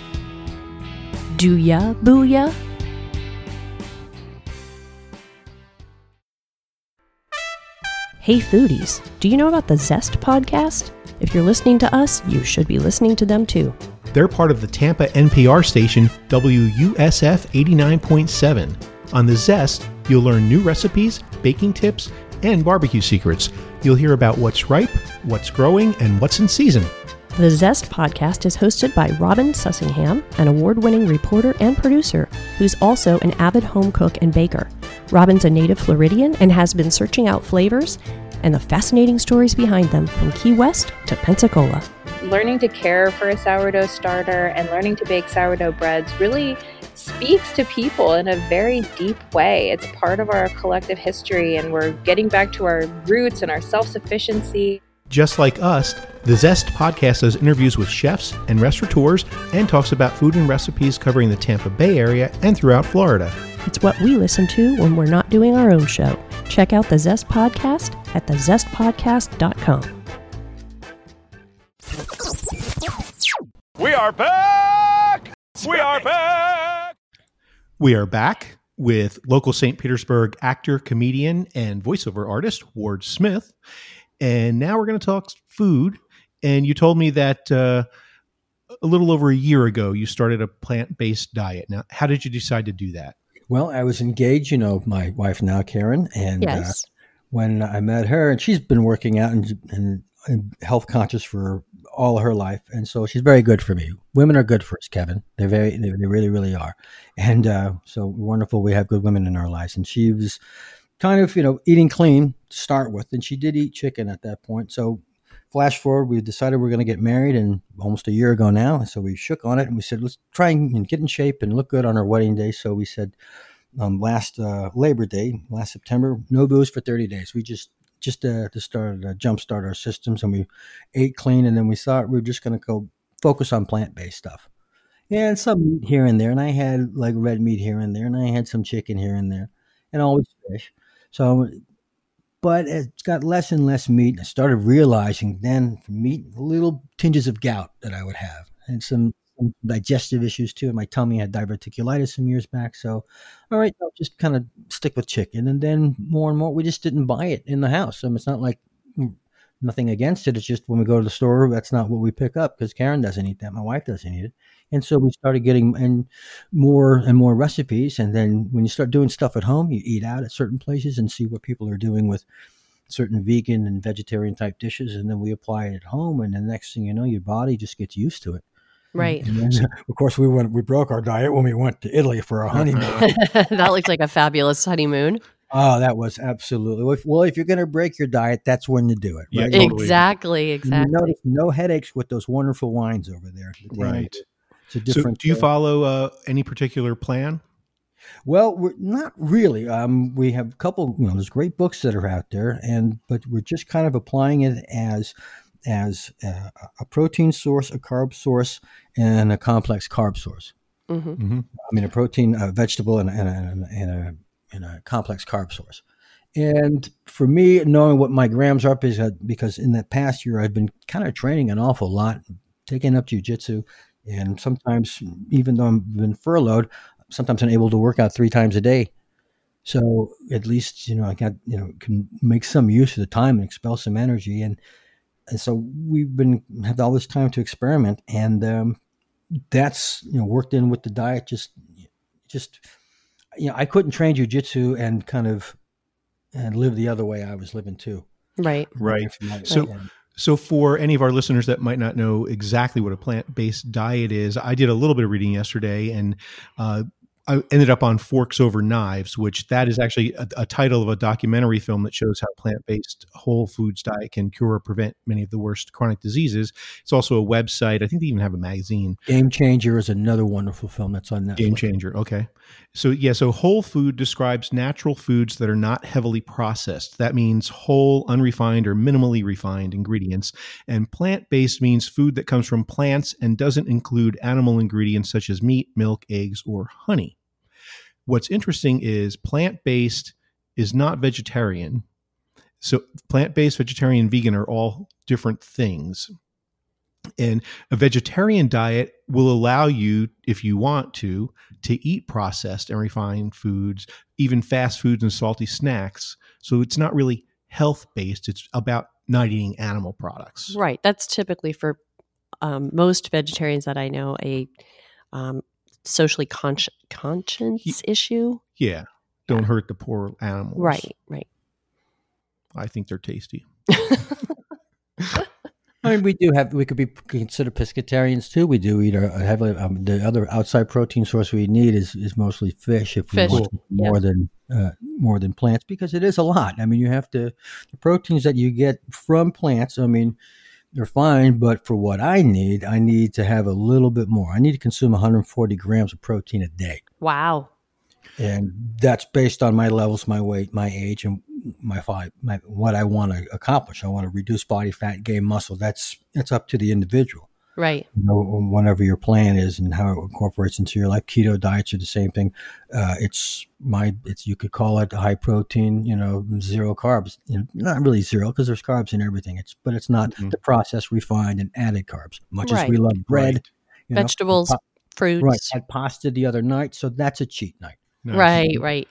Speaker 3: Do ya, booyah? Hey foodies, do you know about the Zest podcast? If you're listening to us, you should be listening to them too.
Speaker 1: They're part of the Tampa NPR station WUSF 89.7. On the Zest, you'll learn new recipes, baking tips, and barbecue secrets. You'll hear about what's ripe, what's growing, and what's in season.
Speaker 3: The Zest podcast is hosted by Robin Sussingham, an award winning reporter and producer who's also an avid home cook and baker. Robin's a native Floridian and has been searching out flavors and the fascinating stories behind them from Key West to Pensacola.
Speaker 8: learning to care for a sourdough starter and learning to bake sourdough breads really speaks to people in a very deep way. It's part of our collective history, and we're getting back to our roots and our self sufficiency.
Speaker 1: Just like us, the Zest podcast does interviews with chefs and restaurateurs and talks about food and recipes covering the Tampa Bay area and throughout Florida.
Speaker 3: It's what we listen to when we're not doing our own show. Check out the Zest podcast at thezestpodcast.com.
Speaker 6: We are back! We are back!
Speaker 1: We are back with local St. Petersburg actor, comedian, and voiceover artist Ward Smith. And now we're going to talk food. And you told me that uh, a little over a year ago you started a plant based diet. Now, how did you decide to do that?
Speaker 2: Well, I was engaged, you know, my wife now, Karen, and uh, when I met her, and she's been working out and, and, and health conscious for all her life, and so she's very good for me. Women are good for us, Kevin. They're very, they, they really, really are, and uh, so wonderful. We have good women in our lives, and she was kind of, you know, eating clean to start with, and she did eat chicken at that point. So, flash forward, we decided we are going to get married, and almost a year ago now, and so we shook on it, and we said, let's try and get in shape and look good on our wedding day. So we said um, last uh, Labor Day, last September, no booze for 30 days. We just just uh, to start uh, jumpstart our systems, and we ate clean, and then we thought we were just going to go focus on plant based stuff. and some meat here and there. And I had like red meat here and there, and I had some chicken here and there, and always fish. So, but it's got less and less meat. I started realizing then meat, little tinges of gout that I would have, and some digestive issues too. In my tummy, had diverticulitis some years back. So, all right, I'll just kind of stick with chicken. And then more and more, we just didn't buy it in the house. I mean, it's not like mm, nothing against it. It's just when we go to the store, that's not what we pick up because Karen doesn't eat that. My wife doesn't eat it. And so we started getting and more and more recipes. And then when you start doing stuff at home, you eat out at certain places and see what people are doing with certain vegan and vegetarian type dishes. And then we apply it at home. And the next thing you know, your body just gets used to it.
Speaker 3: Right.
Speaker 2: Then, of course, we went we broke our diet when we went to Italy for our honeymoon.
Speaker 3: that looked like a fabulous honeymoon.
Speaker 2: oh, that was absolutely well. If, you're going to break your diet, that's when you do it.
Speaker 1: Yeah,
Speaker 2: Right?
Speaker 1: totally.
Speaker 3: Exactly, exactly.
Speaker 2: You notice no headaches with those wonderful wines over there. They-
Speaker 1: Right.
Speaker 2: It's a
Speaker 1: So,
Speaker 2: different.
Speaker 1: do you
Speaker 2: uh,
Speaker 1: follow uh, any particular plan?
Speaker 2: Well, we're not really. Um, we have a couple. You know, there's great books that are out there, and but we're just kind of applying it as as a, a protein source, a carb source, and a complex carb source.
Speaker 3: hmm
Speaker 1: hmm
Speaker 2: I mean, a protein, a vegetable, and, a- and, a, and, a, and a complex carb source. And for me, knowing what my grams are, because, because in that past year, I've been kind of training an awful lot, taking up jujitsu. And sometimes, even though I've been furloughed, sometimes I'm able to work out three times a day. So at least, you know, I got, you know, can make some use of the time and expel some energy. And, and so we've been, had all this time to experiment. And, um, that's you know worked in with the diet just just you know i couldn't train jujitsu and kind of and live the other way i was living too
Speaker 3: Right.
Speaker 1: Right. So-
Speaker 2: and-
Speaker 1: So, for any of our listeners that might not know exactly what a plant based diet is, I did a little bit of reading yesterday and uh, I ended up on Forks Over Knives, which that is actually a, a title of a documentary film that shows how plant based whole foods diet can cure or prevent many of the worst chronic diseases. It's also a website. I think they even have a magazine.
Speaker 2: game changer is another wonderful film that's on Netflix.
Speaker 1: Game changer. Okay. So, yeah, so whole food describes natural foods that are not heavily processed. That means whole, unrefined, or minimally refined ingredients. And plant based means food that comes from plants and doesn't include animal ingredients such as meat, milk, eggs, or honey. What's interesting is plant based is not vegetarian. So, plant based, vegetarian, vegan are all different things. And a vegetarian diet will allow you, if you want to, to eat processed and refined foods, even fast foods and salty snacks. So it's not really health based, it's about not eating animal products.
Speaker 3: Right. That's typically for um, most vegetarians that I know a um, socially consci- conscience issue.
Speaker 1: Yeah. Don't hurt the poor animals.
Speaker 3: Right. Right.
Speaker 1: I think they're tasty.
Speaker 2: I mean, we do have. We could be considered pescatarians too. We do eat a, a heavily. Um, the other outside protein source we need is, is mostly fish. If we want more than uh, more than plants, because it is a lot. I mean, you have to the proteins that you get from plants. I mean, they're fine, but for what I need, I need to have a little bit more. I need to consume 140 grams of protein a day,
Speaker 3: Wow.
Speaker 2: and that's based on my levels, my weight, my age, and my five, my what I want to accomplish. I want to reduce body fat, gain muscle. That's that's up to the individual
Speaker 3: Right.
Speaker 2: you know, whatever your plan is and how it incorporates into your life. Keto diets are the same thing. Uh, it's my, it's you could call it high protein, you know, zero carbs. You know, not really zero because there's carbs in everything. It's but it's not
Speaker 1: Mhm.
Speaker 2: the processed, refined, and added carbs. Much as we love bread,
Speaker 1: Right.
Speaker 2: you know,
Speaker 3: Vegetables,
Speaker 2: pa-
Speaker 3: fruits.
Speaker 2: right? Had pasta the other night, so that's a cheat night.
Speaker 1: Nice.
Speaker 3: Right. Right.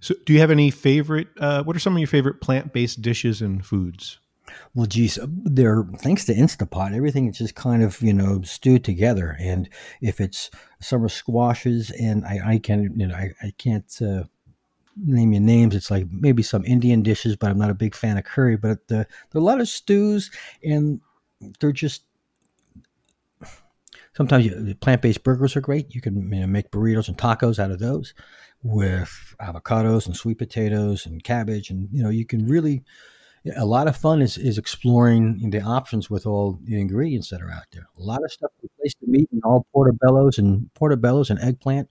Speaker 1: So, do you have any favorite? Uh, what are some of your favorite plant-based dishes and foods?
Speaker 2: Well, geez, they're thanks to Instapot, everything is just kind of you know stewed together. And if it's summer squashes, and I, I can you know I, I can't uh, name your names. It's like maybe some Indian dishes, but I'm not a big fan of curry. But the, there are a lot of stews, and they're just sometimes plant-based burgers are great. You can you know, make burritos and tacos out of those with avocados and sweet potatoes and cabbage, and you know you can really a lot of fun is, is exploring the options with all the ingredients that are out there. A lot of stuff to replace the meat and all portobellos and portobellos and eggplant,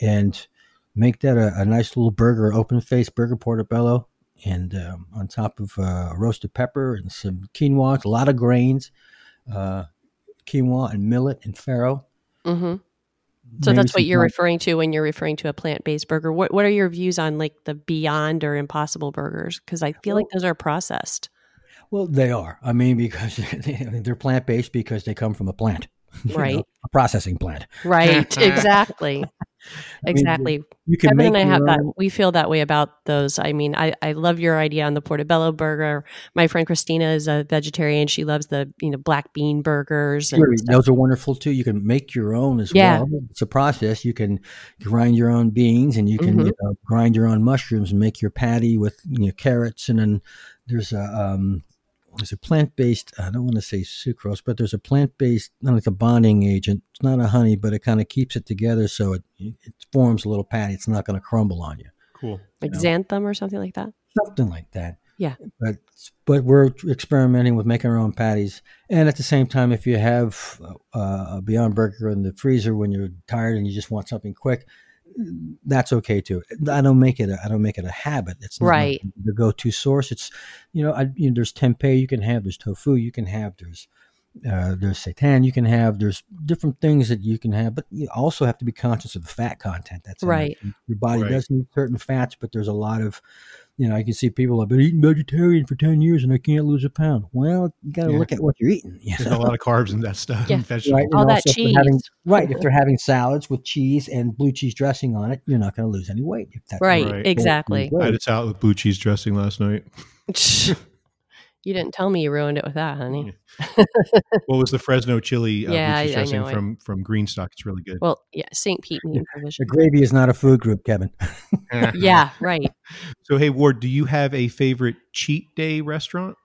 Speaker 2: and make that a, a nice little burger, open faced burger portobello, and um, on top of uh, roasted pepper and some quinoa, a lot of grains, uh, quinoa and millet and farro.
Speaker 3: Mm-hmm. So that's what you're
Speaker 2: plant-
Speaker 3: referring to when you're referring to a plant-based burger. What what are your views on like the Beyond or Impossible burgers? Because I feel like those are processed.
Speaker 2: Well, they are. I mean, because they're plant based because they come from a plant, you know,
Speaker 3: Right.
Speaker 2: a processing plant.
Speaker 3: Right. exactly.
Speaker 2: Mean,
Speaker 3: Exactly.
Speaker 2: You can
Speaker 3: Kevin
Speaker 2: make
Speaker 3: and I have that. We feel that way about those. I mean, I, I love your idea on the portobello burger. My friend Christina is a vegetarian. She loves the you know black bean burgers.
Speaker 2: Sure, those are wonderful too. You can make your own as
Speaker 3: Yeah.
Speaker 2: well. It's a process. You can grind your own beans, and you can
Speaker 3: Mhm.
Speaker 2: you know, grind your own mushrooms and make your patty with you know, carrots. And then there's a um, there's a plant based. I don't want to say sucrose, but there's a plant based, like a bonding agent. It's not a honey, but it kind of keeps it together so it it forms a little patty. It's not going to crumble on you.
Speaker 1: Cool.
Speaker 3: like
Speaker 2: know.
Speaker 3: xanthan or something like that.
Speaker 2: something like that.
Speaker 3: Yeah.
Speaker 2: But but we're experimenting with making our own patties, and at the same time, if you have uh, a Beyond Burger in the freezer when you're tired and you just want something quick, that's okay too. I don't make it. A, I don't make it a habit. It's not
Speaker 3: Right.
Speaker 2: the go-to source. It's you know, I, you know, there's tempeh you can have. There's tofu you can have. There's uh, there's seitan you can have. There's different things that you can have, but you also have to be conscious of the fat content. That's.
Speaker 3: Right.
Speaker 2: Your body
Speaker 1: Right.
Speaker 2: does need certain fats, but there's a lot of you know, I can see people have been eating vegetarian for 10 years and I can't lose a pound. Well, you got to
Speaker 1: Yeah.
Speaker 2: look at what you're eating. you
Speaker 1: There's
Speaker 2: know?
Speaker 1: a lot of carbs in that stuff.
Speaker 3: Yeah.
Speaker 1: and vegetables.
Speaker 2: Right,
Speaker 3: All
Speaker 2: and
Speaker 3: that
Speaker 2: also if they're having-
Speaker 3: cheese.
Speaker 2: right. If they're having salads with cheese and blue cheese dressing on it, you're not going to lose any weight. If that
Speaker 3: Right.
Speaker 1: Right.
Speaker 3: Exactly.
Speaker 1: I had a salad with blue cheese dressing last night.
Speaker 3: you didn't tell me you ruined it with that, honey.
Speaker 1: What was the Fresno chili uh,
Speaker 3: Yeah, I- I
Speaker 1: dressing
Speaker 3: know it.
Speaker 1: from from Greenstock? It's really good.
Speaker 3: Well, yeah, St. Pete meat and
Speaker 2: The gravy is not a food group, Kevin.
Speaker 3: Yeah, right.
Speaker 1: So hey Ward, do you have a favorite cheat day restaurant?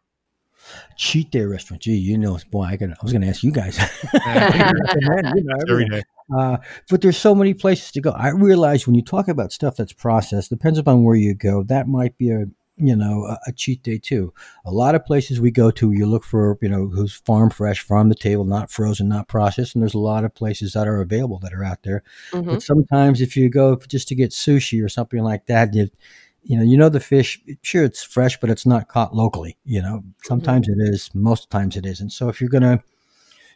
Speaker 2: Cheat day restaurant. Gee, you know, boy, I, could, I was going to ask you guys. Recommend, you know,
Speaker 1: Every
Speaker 2: everything.
Speaker 1: day.
Speaker 2: Uh, but there's so many places to go. I realize when you talk about stuff that's processed, depends upon where you go. That might be a you know a, a cheat day too. A lot of places we go to, you look for you know who's farm fresh, farm the table, not frozen, not processed. And there's a lot of places that are available that are out there.
Speaker 3: Mhm.
Speaker 2: But sometimes if you go just to get sushi or something like that, you you know you know the fish. Sure, it's fresh, but it's not caught locally. You know, sometimes it is. Most times it isn't. So if you're gonna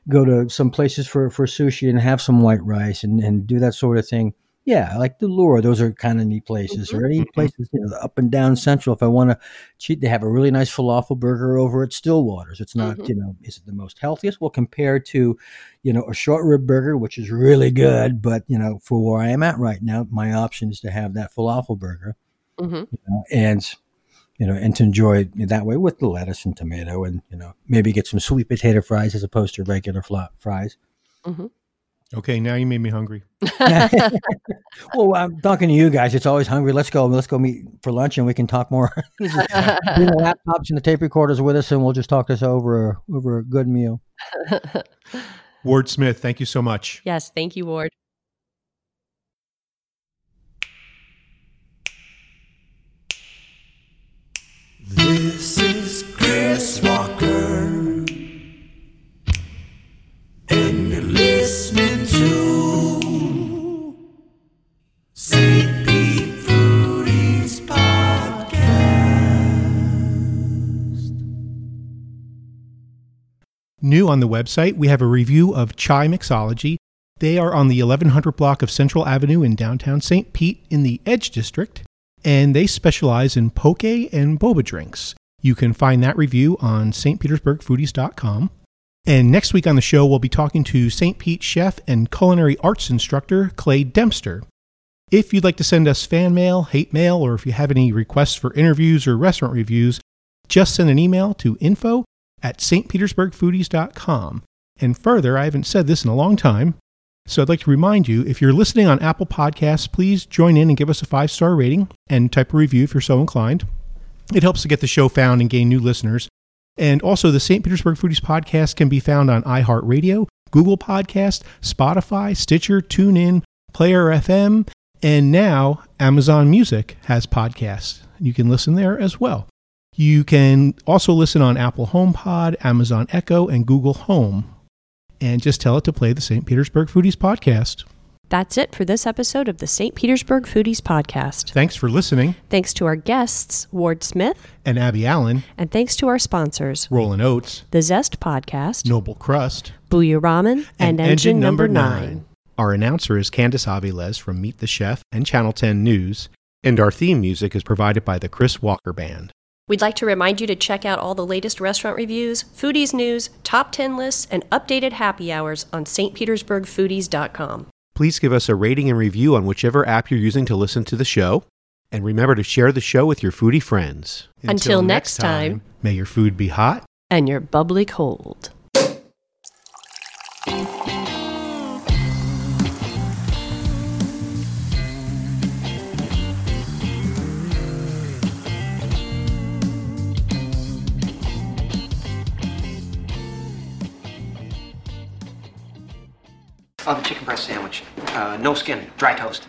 Speaker 2: go to some places for, for sushi and have some white rice and, and do that sort of thing. Yeah, like the lure, those are kind of neat places. Or any
Speaker 1: Mhm.
Speaker 2: places, you know, up and down central. If I want to cheat, they have a really nice falafel burger over at Stillwater's. It's not,
Speaker 3: Mhm.
Speaker 2: you know, is it the most healthiest? Well, compared to, you know, a short rib burger, which is really good, but you know, for where I am at right now, my option is to have that falafel burger
Speaker 3: Mhm.
Speaker 2: you know, and you know, and to enjoy it that way with the lettuce and tomato, and you know, maybe get some sweet potato fries as opposed to regular fries.
Speaker 1: Okay, now you made me hungry.
Speaker 2: well, I'm talking to you guys. It's always hungry. Let's go. Let's go meet for lunch, and we can talk more. Bring the laptops and the tape recorders with us, and we'll just talk this over over a good meal.
Speaker 1: Ward Smith, thank you so much.
Speaker 3: yes, thank you, Ward.
Speaker 6: This
Speaker 1: New on the website, we have a review of Chai Mixology. They are on the 1100 block of Central Avenue in downtown St. Pete in the Edge District, and they specialize in poke and boba drinks. You can find that review on stpetersburgfoodies.com. And next week on the show, we'll be talking to St. Pete chef and culinary arts instructor Clay Dempster. If you'd like to send us fan mail, hate mail, or if you have any requests for interviews or restaurant reviews, just send an email to info at stpetersburgfoodies.com. And further, I haven't said this in a long time, so I'd like to remind you if you're listening on Apple Podcasts, please join in and give us a five star rating and type a review if you're so inclined. It helps to get the show found and gain new listeners. And also, the St. Petersburg Foodies podcast can be found on iHeartRadio, Google Podcast, Spotify, Stitcher, TuneIn, Player FM, and now Amazon Music has podcasts. You can listen there as well. You can also listen on Apple HomePod, Amazon Echo, and Google Home. And just tell it to play the St. Petersburg Foodies podcast.
Speaker 3: That's it for this episode of the St. Petersburg Foodies Podcast.
Speaker 1: Thanks for listening.
Speaker 3: Thanks to our guests, Ward Smith,
Speaker 1: And Abby Allen,
Speaker 3: and thanks to our sponsors,
Speaker 1: Rollin' Oats,
Speaker 3: The Zest Podcast,
Speaker 1: Noble Crust,
Speaker 3: Booyah Ramen, and,
Speaker 1: And
Speaker 3: Engine,
Speaker 1: Engine Number
Speaker 3: 9.
Speaker 1: Nine. Our announcer is Candice Aviles from Meet the Chef and Channel 10 News, and our theme music is provided by the Chris Walker Band.
Speaker 3: We'd like to remind you to check out all the latest restaurant reviews, foodies news, top 10 lists, and updated happy hours on stpetersburgfoodies.com.
Speaker 1: Please give us a rating and review on whichever app you're using to listen to the show. And remember to share the show with your foodie friends.
Speaker 3: Until next time.
Speaker 1: may your food be hot.
Speaker 3: And your bubbly cold.
Speaker 9: I'll have a chicken breast sandwich. Uh, no skin, dry toast.